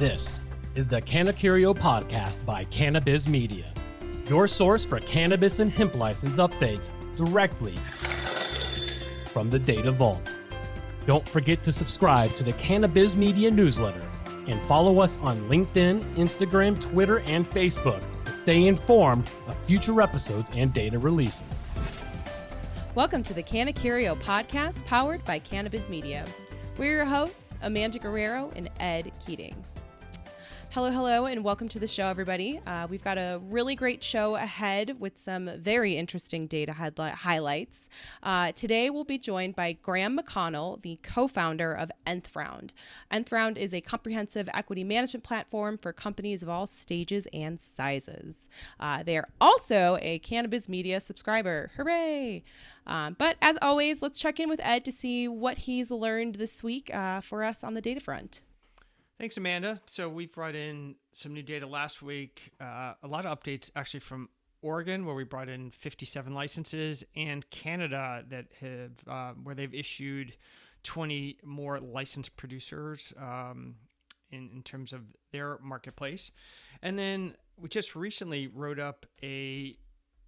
This is the Canna Curio podcast by Cannabiz Media, your source for cannabis and hemp license updates directly from the Data Vault. Don't forget to subscribe to the Cannabiz Media newsletter and follow us on LinkedIn, Instagram, Twitter, and Facebook to stay informed of future episodes and data releases. Welcome to the Canna Curio podcast powered by Cannabiz Media. We're your hosts, Amanda Guerrero and Ed Keating. Hello, hello, and welcome to the show, everybody. Uh, we've got a really great show ahead with some very interesting data highlights. Uh, today, we'll be joined by Graham McConnell, the co founder of Nth Round. Nth Round is a comprehensive equity management platform for companies of all stages and sizes. Uh, they are also a cannabiz Media subscriber. Hooray! Um, but as always, let's check in with Ed to see what he's learned this week uh, for us on the data front. Thanks, Amanda. So we brought in some new data last week. Uh, a lot of updates actually from Oregon, where we brought in 57 licenses, and Canada that have uh, where they've issued 20 more licensed producers um, in in terms of their marketplace. And then we just recently wrote up a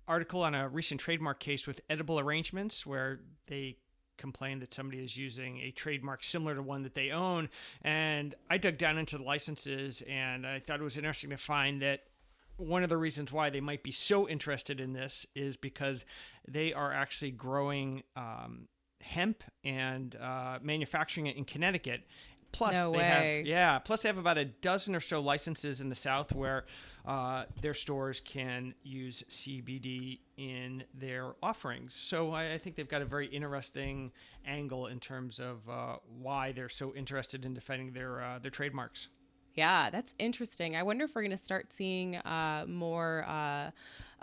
article on a recent trademark case with Edible Arrangements, where they complained that somebody is using a trademark similar to one that they own. And I dug down into the licenses and I thought it was interesting to find that one of the reasons why they might be so interested in this is because they are actually growing um, hemp and uh, manufacturing it in Connecticut. Plus, No they way. have yeah. Plus, they have about a dozen or so licenses in the South where uh, their stores can use CBD in their offerings. So I, I think they've got a very interesting angle in terms of uh, why they're so interested in defending their uh, their trademarks. Yeah, that's interesting. I wonder if we're going to start seeing uh, more uh,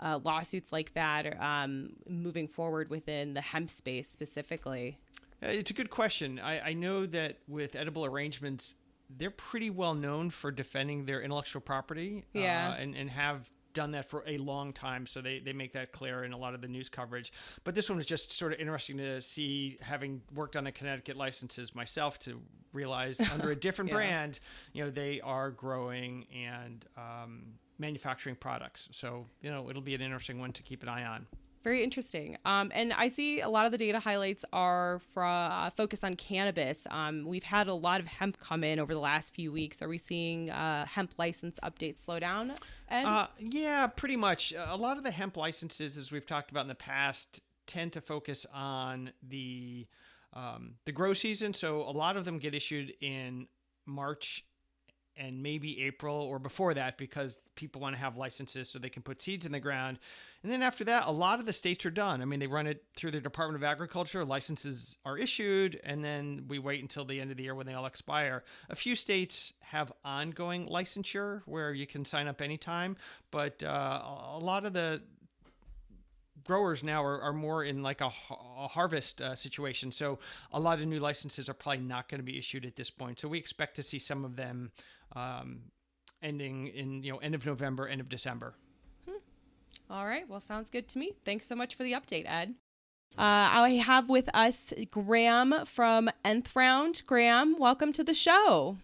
uh, lawsuits like that um, moving forward within the hemp space specifically. Uh, It's a good question. I, I know that with edible arrangements, they're pretty well known for defending their intellectual property. Yeah. Uh, and, and have done that for a long time. So they, they make that clear in a lot of the news coverage. But this one was just sort of interesting to see, having worked on the Connecticut licenses myself, to realize under a different Yeah. brand, you know, they are growing and um, manufacturing products. So, you know, it'll be an interesting one to keep an eye on. Very interesting. Um, and I see a lot of the data highlights are for, uh, focused on cannabis. Um, we've had a lot of hemp come in over the last few weeks. Are we seeing uh, hemp license updates slow down? Uh, yeah, pretty much. A lot of the hemp licenses, as we've talked about in the past, tend to focus on the um, the grow season. So a lot of them get issued in March and maybe April or before that because people want to have licenses so they can put seeds in the ground. And then after that, a lot of the states are done. I mean, they run it through the Department of Agriculture, licenses are issued, and then we wait until the end of the year when they all expire. A few states have ongoing licensure where you can sign up anytime, but uh, a lot of the growers now are, are more in like a, a harvest uh, situation. So a lot of new licenses are probably not going to be issued at this point. So we expect to see some of them um, ending in you know end of November, end of December. All right. Well, sounds good to me. Thanks so much for the update, Ed. Uh, I have with us Graham from Nth Round. Graham, welcome to the show.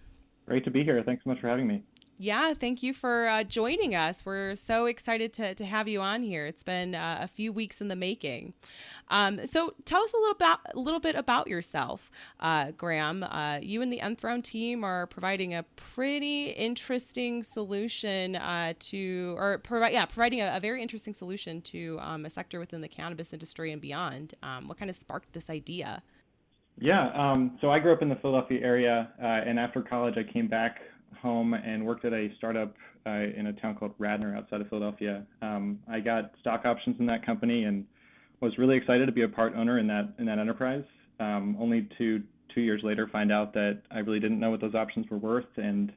Great to be here. Thanks so much for having me. Yeah, thank you for uh, joining us. We're so excited to, to have you on here. It's been uh, a few weeks in the making. Um, so tell us a little about a little bit about yourself, uh, Graham. Uh, you and the Nth Round team are providing a pretty interesting solution uh, to, or provide, yeah, providing a, a very interesting solution to um, a sector within the cannabis industry and beyond. Um, what kind of sparked this idea? Yeah, um, so I grew up in the Philadelphia area, uh, and after college, I came back home and worked at a startup uh, in a town called Radnor outside of Philadelphia. Um, I got stock options in that company and was really excited to be a part owner in that in that enterprise. Um, only to two years later find out that I really didn't know what those options were worth, and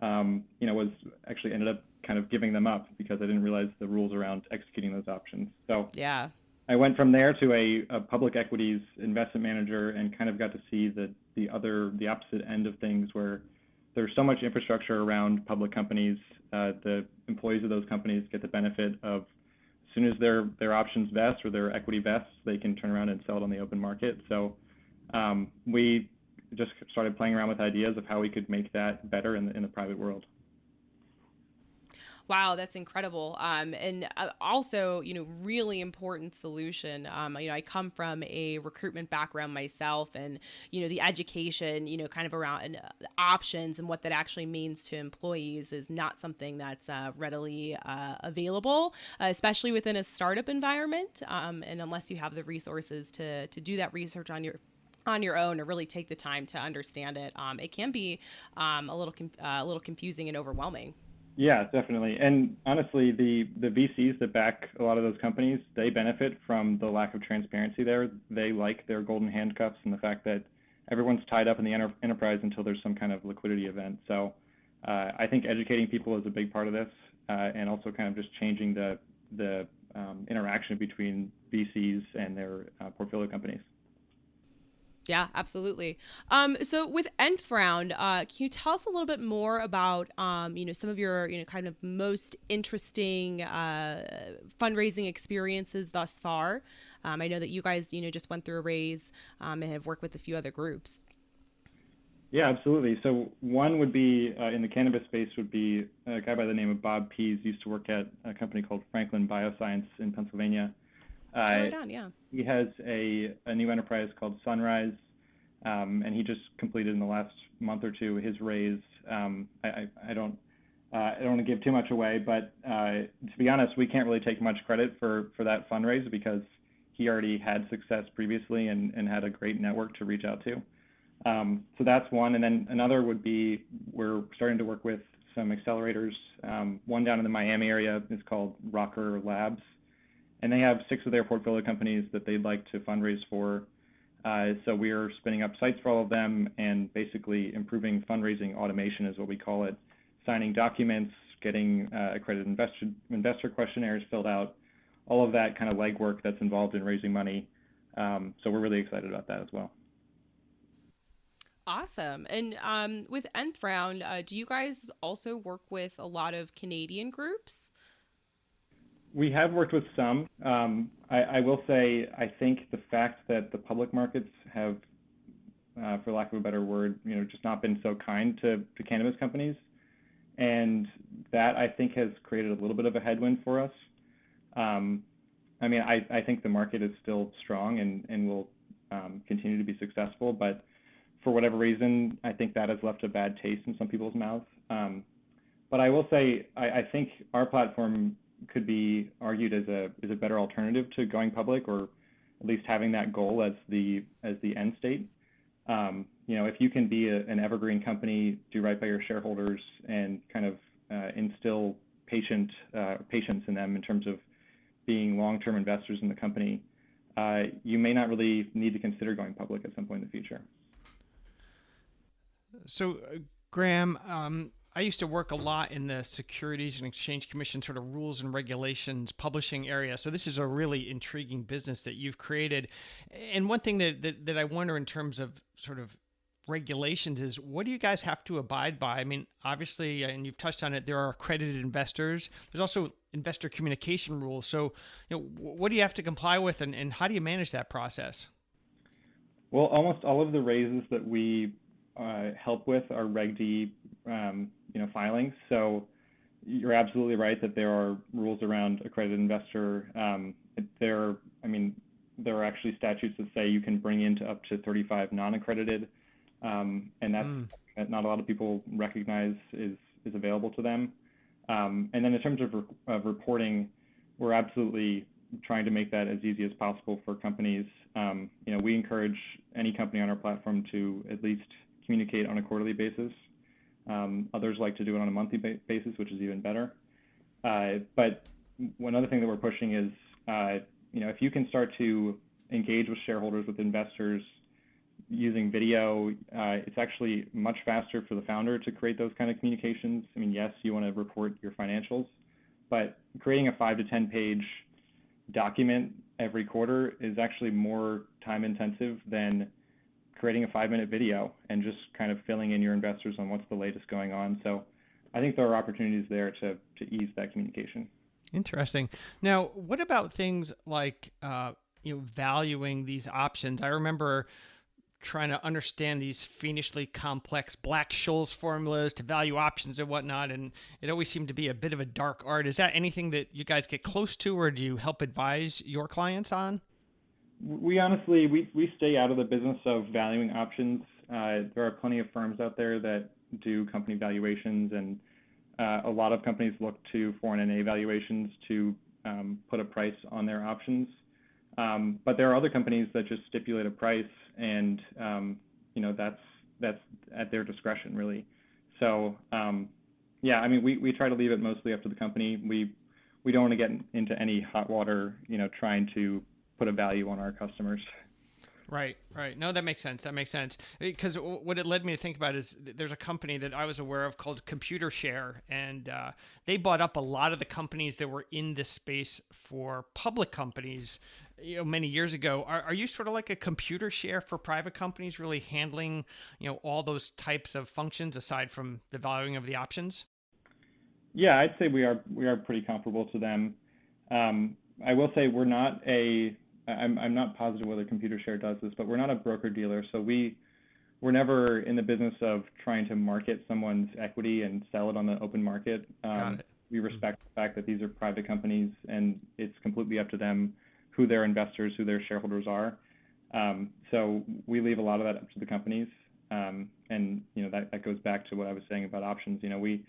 um, you know was actually ended up kind of giving them up because I didn't realize the rules around executing those options. So Yeah. I went from there to a, a public equities investment manager and kind of got to see the the other the opposite end of things where there's so much infrastructure around public companies. Uh, the employees of those companies get the benefit of as soon as their their options vest or their equity vests, they can turn around and sell it on the open market. So um, we just started playing around with ideas of how we could make that better in the, in the private world. Wow, that's incredible. Um, and uh, also, you know, really important solution. Um, you know, I come from a recruitment background myself, and you know, the education, you know, kind of around uh, options and what that actually means to employees is not something that's uh, readily uh, available, uh, especially within a startup environment. Um, and unless you have the resources to to do that research on your on your own or really take the time to understand it, um, it can be um, a little uh, a little confusing and overwhelming. Yeah, definitely. And honestly, the the VCs that back a lot of those companies, they benefit from the lack of transparency there. They like their golden handcuffs and the fact that everyone's tied up in the enter- enterprise until there's some kind of liquidity event. So uh, I think educating people is a big part of this, uh, and also kind of just changing the the um, interaction between VCs and their uh, portfolio companies. Yeah, absolutely. Um, so with nth round, uh, can you tell us a little bit more about, um, you know, some of your, you know, kind of most interesting uh, fundraising experiences thus far? Um, I know that you guys, you know, just went through a raise um, and have worked with a few other groups. Yeah, absolutely. So one would be uh, in the cannabis space would be a guy by the name of Bob Pease used to work at a company called Franklin Bioscience in Pennsylvania. Uh, yeah. He has a, a new enterprise called Sunrise, um, and he just completed in the last month or two his raise. Um, I, I, I, don't uh, I don't want to give too much away, but uh, to be honest, we can't really take much credit for for that fundraise because he already had success previously and, and had a great network to reach out to. Um, so that's one, and then another would be we're starting to work with some accelerators. Um, one down in the Miami area is called Rokk3r Labs and they have six of their portfolio companies that they'd like to fundraise for. Uh, so we are spinning up sites for all of them and basically improving fundraising automation is what we call it, signing documents, getting uh, accredited investor, investor questionnaires filled out, all of that kind of legwork that's involved in raising money. Um, so we're really excited about that as well. Awesome. And um, with Nth Round, uh, do you guys also work with a lot of Canadian groups? We have worked with some. Um, I, I, will say, I think the fact that the public markets have, uh, for lack of a better word, you know, just not been so kind to, to cannabis companies, and that I think has created a little bit of a headwind for us. Um, I mean, I, I think the market is still strong and, and will um, continue to be successful, but for whatever reason, I think that has left a bad taste in some people's mouths. Um, but I will say, I, I think our platform could be argued as a as a better alternative to going public, or at least having that goal as the as the end state. Um, you know, if you can be a, an evergreen company, do right by your shareholders, and kind of uh, instill patient uh, patience in them in terms of being long-term investors in the company, uh, you may not really need to consider going public at some point in the future. So, uh, Graham, um, I used to work a lot in the Securities and Exchange Commission sort of rules and regulations publishing area. So this is a really intriguing business that you've created. And one thing that, that, that I wonder in terms of sort of regulations is what do you guys have to abide by? I mean, obviously, uh, and you've touched on it, there are accredited investors. There's also investor communication rules. So, you know, what do you have to comply with and, and how do you manage that process? Well, almost all of the raises that we uh, help with are Reg D um, you know, filings. So you're absolutely right that there are rules around accredited investor. Um, there, I mean, there are actually statutes that say you can bring into up to 35 non-accredited, um, and that's mm. that not a lot of people recognize is is available to them. Um, and then in terms of, re- of, reporting, we're absolutely trying to make that as easy as possible for companies. Um, you know, we encourage any company on our platform to at least communicate on a quarterly basis um, others like to do it on a monthly ba- basis, which is even better. Uh, but one other thing that we're pushing is, uh, you know, if you can start to engage with shareholders, with investors using video, uh, it's actually much faster for the founder to create those kind of communications. I mean, yes, you want to report your financials, but creating a five to 10 page document every quarter is actually more time intensive than creating a five minute video and just kind of filling in your investors on what's the latest going on. So I think there are opportunities there to, to ease that communication. Interesting. Now, what about things like, uh, you know, valuing these options? I remember trying to understand these fiendishly complex Black Scholes formulas to value options and whatnot, and it always seemed to be a bit of a dark art. Is that anything that you guys get close to, or do you help advise your clients on? We honestly we we stay out of the business of valuing options. Uh, there are plenty of firms out there that do company valuations, and uh, a lot of companies look to 409A valuations to um, put a price on their options. Um, but there are other companies that just stipulate a price, and um, you know that's that's at their discretion really. So um, yeah, I mean we, we try to leave it mostly up to the company. We we don't want to get into any hot water, you know, trying to put a value on our customers. Right, right. No, that makes sense. That makes sense. Because what it led me to think about is there's a company that I was aware of called Computershare, and uh, they bought up a lot of the companies that were in this space for public companies. You know, many years ago. Are, are you sort of like a Computershare for private companies, really handling you know all those types of functions aside from the valuing of the options? Yeah, I'd say we are we are pretty comparable to them. Um, I will say we're not a I'm I'm not positive whether Computershare does this, but we're not a broker dealer, so we we're never in the business of trying to market someone's equity and sell it on the open market. Um, Got it. We respect the fact that these are private companies and it's completely up to them who their investors, who their shareholders are. Um, so we leave a lot of that up to the companies. Um, and you know that, that goes back to what I was saying about options. You know, we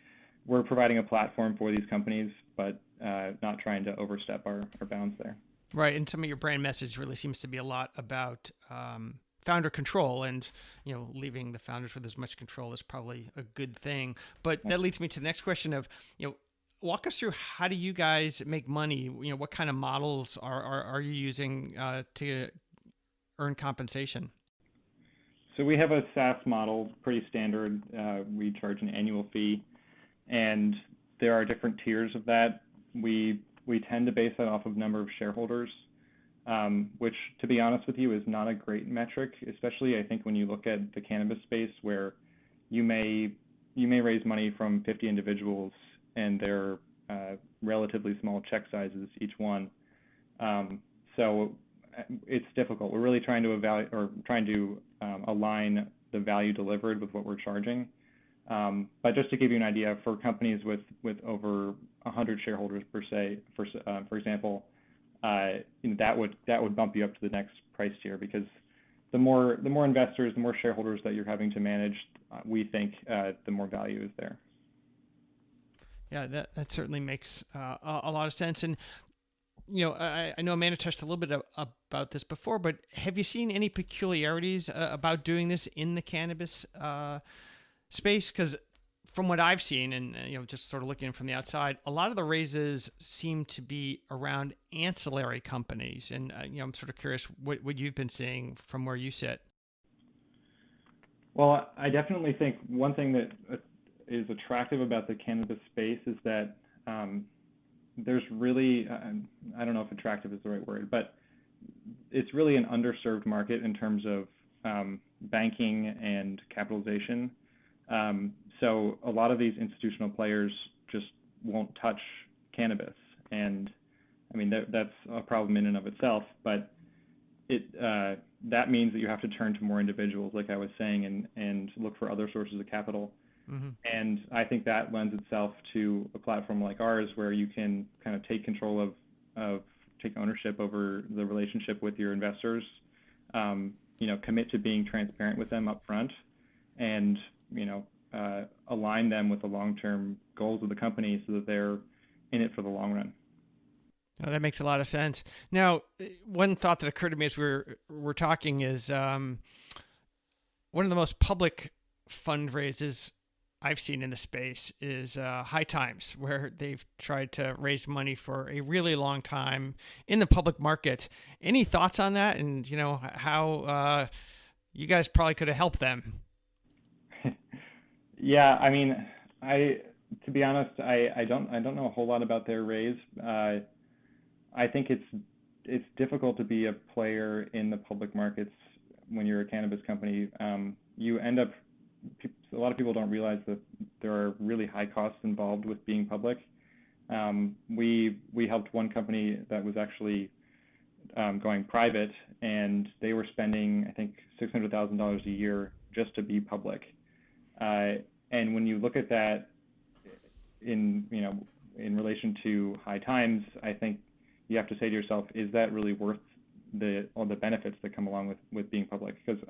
we're providing a platform for these companies, but uh, not trying to overstep our, our bounds there. Right, and some of your brand message really seems to be a lot about um, founder control, and you know, leaving the founders with as much control is probably a good thing. But that leads me to the next question of you know. Walk us through how do you guys make money? You know, what kind of models are are, are you using uh, to earn compensation? So we have a SaaS model, pretty standard. Uh, we charge an annual fee, and there are different tiers of that. We we tend to base that off of number of shareholders, um, which, to be honest with you, is not a great metric, especially I think when you look at the cannabis space where you may you may raise money from 50 individuals and they're uh, relatively small check sizes each one. Um, so uh, it's difficult. We're really trying to evaluate or trying to um, align the value delivered with what we're charging. Um, but just to give you an idea, for companies with with over 100 shareholders per se, for uh, for example, uh, you know, that would that would bump you up to the next price tier because the more the more investors, the more shareholders that you're having to manage, uh, we think uh, the more value is there. Yeah, that that certainly makes uh, a, a, lot of sense. And you know, I, I know Amanda touched a little bit of, about this before, but have you seen any peculiarities uh, about doing this in the cannabis? space because from what I've seen and uh, you know just sort of looking from the outside, a lot of the raises seem to be around ancillary companies, and uh, you know I'm sort of curious what what you've been seeing from where you sit. Well, I definitely think one thing that uh, attractive about the cannabis space is that um, there's really uh, I don't know if attractive is the right word, but it's really an underserved market in terms of um, banking and capitalization. Um, so a lot of these institutional players just won't touch cannabis, and I mean that, that's a problem in and of itself. But it uh, that means that you have to turn to more individuals, like I was saying, and and look for other sources of capital. Mm-hmm. And I think that lends itself to a platform like ours, where you can kind of take control of of take ownership over the relationship with your investors. Um, you know, commit to being transparent with them up front, and you know, uh, align them with the long-term goals of the company so that they're in it for the long run. Oh, that makes a lot of sense. Now, one thought that occurred to me as we are we're talking is um, one of the most public fundraisers I've seen in the space is uh, High Times, where they've tried to raise money for a really long time in the public market. Any thoughts on that, and you know how uh, you guys probably could have helped them? Yeah, I mean, I to be honest, I, I don't I don't know a whole lot about their raise. Uh, I think it's it's difficult to be a player in the public markets when you're a cannabis company. Um, you end up a lot of people don't realize that there are really high costs involved with being public. Um, we we helped one company that was actually um, going private, and they were spending, I think, $600,000 a year just to be public. Uh, and when you look at that in, you know, in relation to high times, I think you have to say to yourself, is that really worth the all the benefits that come along with with being public? Because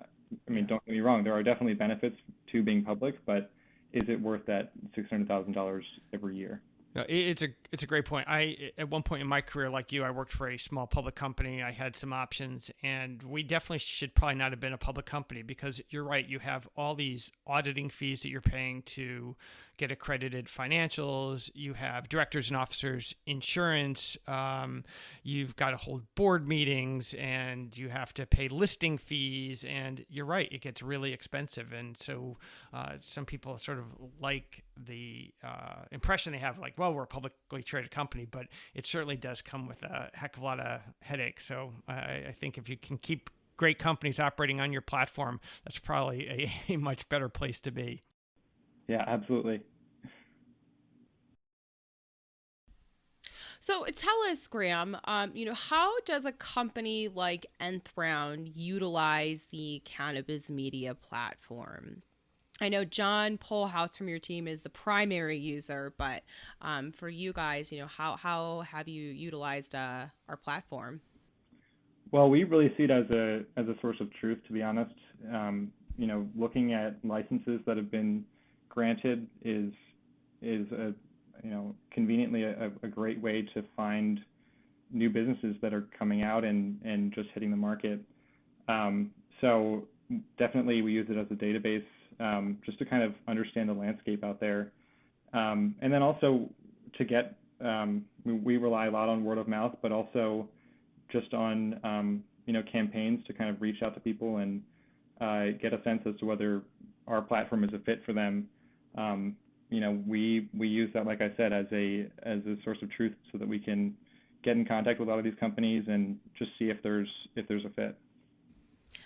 I mean, don't get me wrong, there are definitely benefits to being public, but is it worth that six hundred thousand dollars every year? It's a it's a great point. I at one point in my career, like you, I worked for a small public company. I had some options, and we definitely should probably not have been a public company because you're right. You have all these auditing fees that you're paying to get accredited financials. You have directors and officers insurance. Um, you've got to hold board meetings, and you have to pay listing fees. And you're right, it gets really expensive. And so uh, some people sort of like the uh, impression they have, like, well, we're a publicly traded company, but it certainly does come with a heck of a lot of headaches. So I, I think if you can keep great companies operating on your platform, that's probably a, a much better place to be. Yeah, absolutely. So tell us, Graham, um, you know, how does a company like Nth Round utilize the cannabiz media platform? I know John Polhouse from your team is the primary user, but um, for you guys, you know, how, how have you utilized uh, our platform? Well, we really see it as a as a source of truth, to be honest. Um, you know, looking at licenses that have been granted is is a you know conveniently a, a great way to find new businesses that are coming out and and just hitting the market. Um, so definitely we use it as a database um, just to kind of understand the landscape out there, um, and then also to get um, we, we, rely a lot on word of mouth, but also just on um, you know campaigns to kind of reach out to people and uh, get a sense as to whether our platform is a fit for them um, you know, we we use that, like I said, as a as a source of truth, so that we can get in contact with a lot of these companies and just see if there's if there's a fit.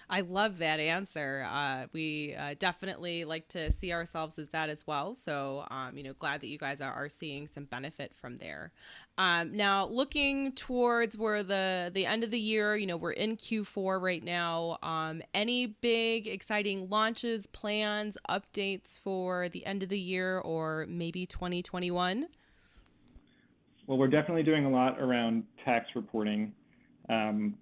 I love that answer. Uh, we uh, definitely like to see ourselves as that as well. So, um, you know, glad that you guys are, are seeing some benefit from there. Um, now, looking towards where the the end of the year, you know, we're in Q4 right now. Um, any big exciting launches, plans, updates for the end of the year or maybe 2021? Well, we're definitely doing a lot around tax reporting. Um,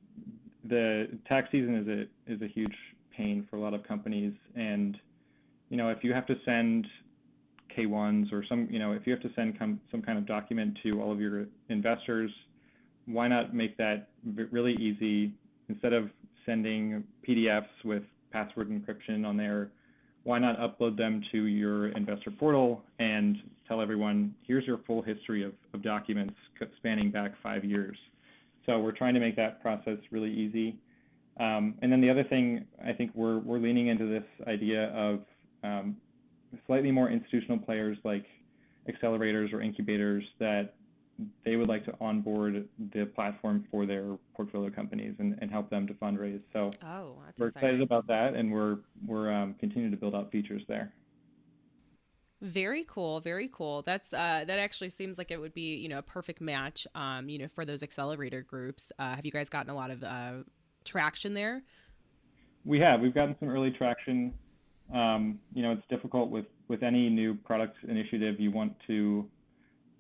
the tax season is a is a huge pain for a lot of companies, and you know if you have to send K1s or some you know if you have to send com- some kind of document to all of your investors, why not make that really easy instead of sending PDFs with password encryption on there? Why not upload them to your investor portal and tell everyone, here's your full history of, of documents spanning back five years. So we're trying to make that process really easy. Um, and then the other thing, I think we're we're leaning into this idea of um, slightly more institutional players like accelerators or incubators that they would like to onboard the platform for their portfolio companies and, and help them to fundraise. So oh, we're exciting. excited about that, and we're we're um, continuing to build out features there. Very cool, very cool. That's uh, that actually seems like it would be you know a perfect match. Um, you know, for those accelerator groups. Uh, have you guys gotten a lot of uh, traction there? We have. We've gotten some early traction. Um, you know, it's difficult with with any new product initiative. You want to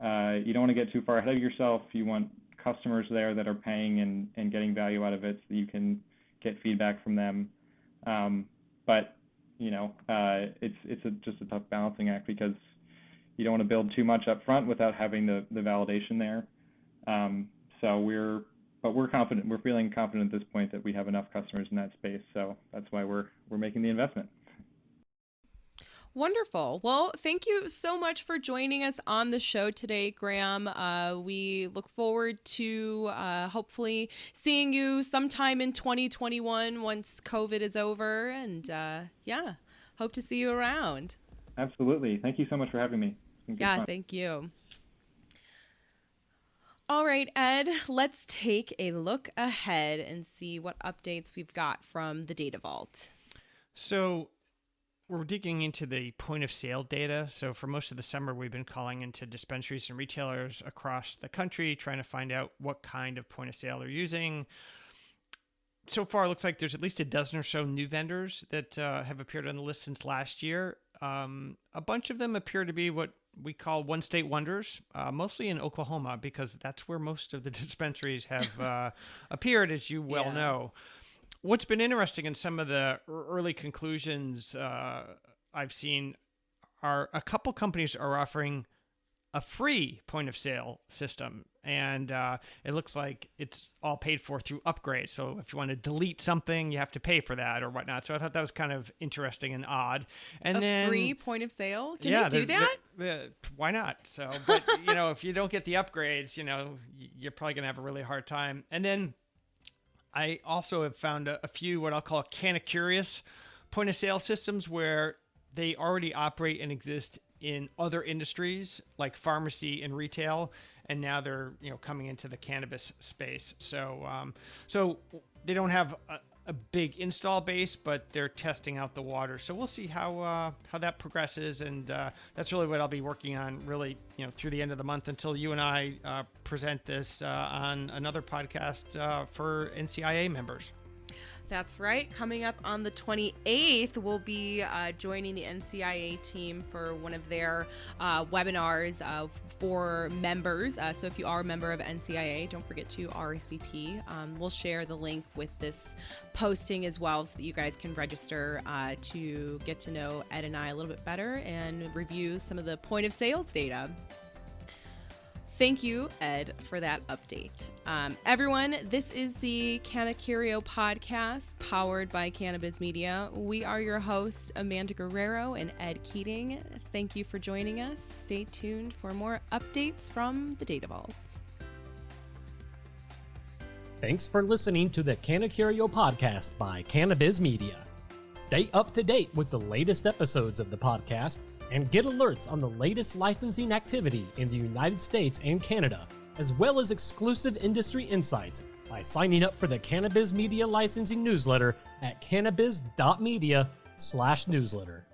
uh, you don't want to get too far ahead of yourself. You want customers there that are paying and, and getting value out of it so you can get feedback from them. Um, but you know, uh, it's it's a, just a tough balancing act because you don't want to build too much up front without having the the validation there. Um, so we're but we're confident. We're feeling confident at this point that we have enough customers in that space. So that's why we're we're making the investment. Wonderful. Well, thank you so much for joining us on the show today, Graham. Uh, we look forward to uh, hopefully seeing you sometime in 2021 once COVID is over. And uh, yeah, hope to see you around. Absolutely. Thank you so much for having me. Yeah, fun. thank you. All right, Ed, let's take a look ahead and see what updates we've got from the Data Vault. So, we're digging into the point of sale data. So for most of the summer, we've been calling into dispensaries and retailers across the country, trying to find out what kind of point of sale they're using. so far, it looks like there's at least a dozen or so new vendors that uh, have appeared on the list since last year. Um, a bunch of them appear to be what we call one state wonders, uh, mostly in Oklahoma, because that's where most of the dispensaries have uh, appeared, as you well Yeah. know. What's been interesting in some of the early conclusions uh, I've seen are a couple companies are offering a free point of sale system and uh, it looks like it's all paid for through upgrades so if you want to delete something you have to pay for that or whatnot so i thought that was kind of interesting and odd and a then free point of sale? Can yeah, you do they're- that? they're- they're- why not? So, but you know, if you don't get the upgrades, you know, you're probably gonna have a really hard time. And then I also have found a, a few what I'll call kind of curious point of sale systems where they already operate and exist in other industries like pharmacy and retail, and now they're you know coming into the cannabis space. So, um, so they don't have a, a big install base, but they're testing out the water. So we'll see how uh, how that progresses, and uh, that's really what I'll be working on, really, you know, through the end of the month until you and I uh, present this uh, on another podcast uh, for NCIA members. That's right. Coming up on the 28th, we'll be uh, joining the NCIA team for one of their uh, webinars uh, for members. Uh, so if you are a member of NCIA, don't forget to RSVP. Um, we'll share the link with this posting as well so that you guys can register uh, to get to know Ed and I a little bit better and review some of the point of sales data. Thank you, Ed, for that update. Um, everyone, this is the Canna Curio podcast powered by Cannabiz Media. We are your hosts, Amanda Guerrero and Ed Keating. Thank you for joining us. Stay tuned for more updates from the Data Vault. Thanks for listening to the Canacurio podcast by Cannabiz Media. Stay up to date with the latest episodes of the podcast and get alerts on the latest licensing activity in the United States and Canada, as well as exclusive industry insights by signing up for the Cannabiz Media licensing newsletter at cannabiz.media/newsletter.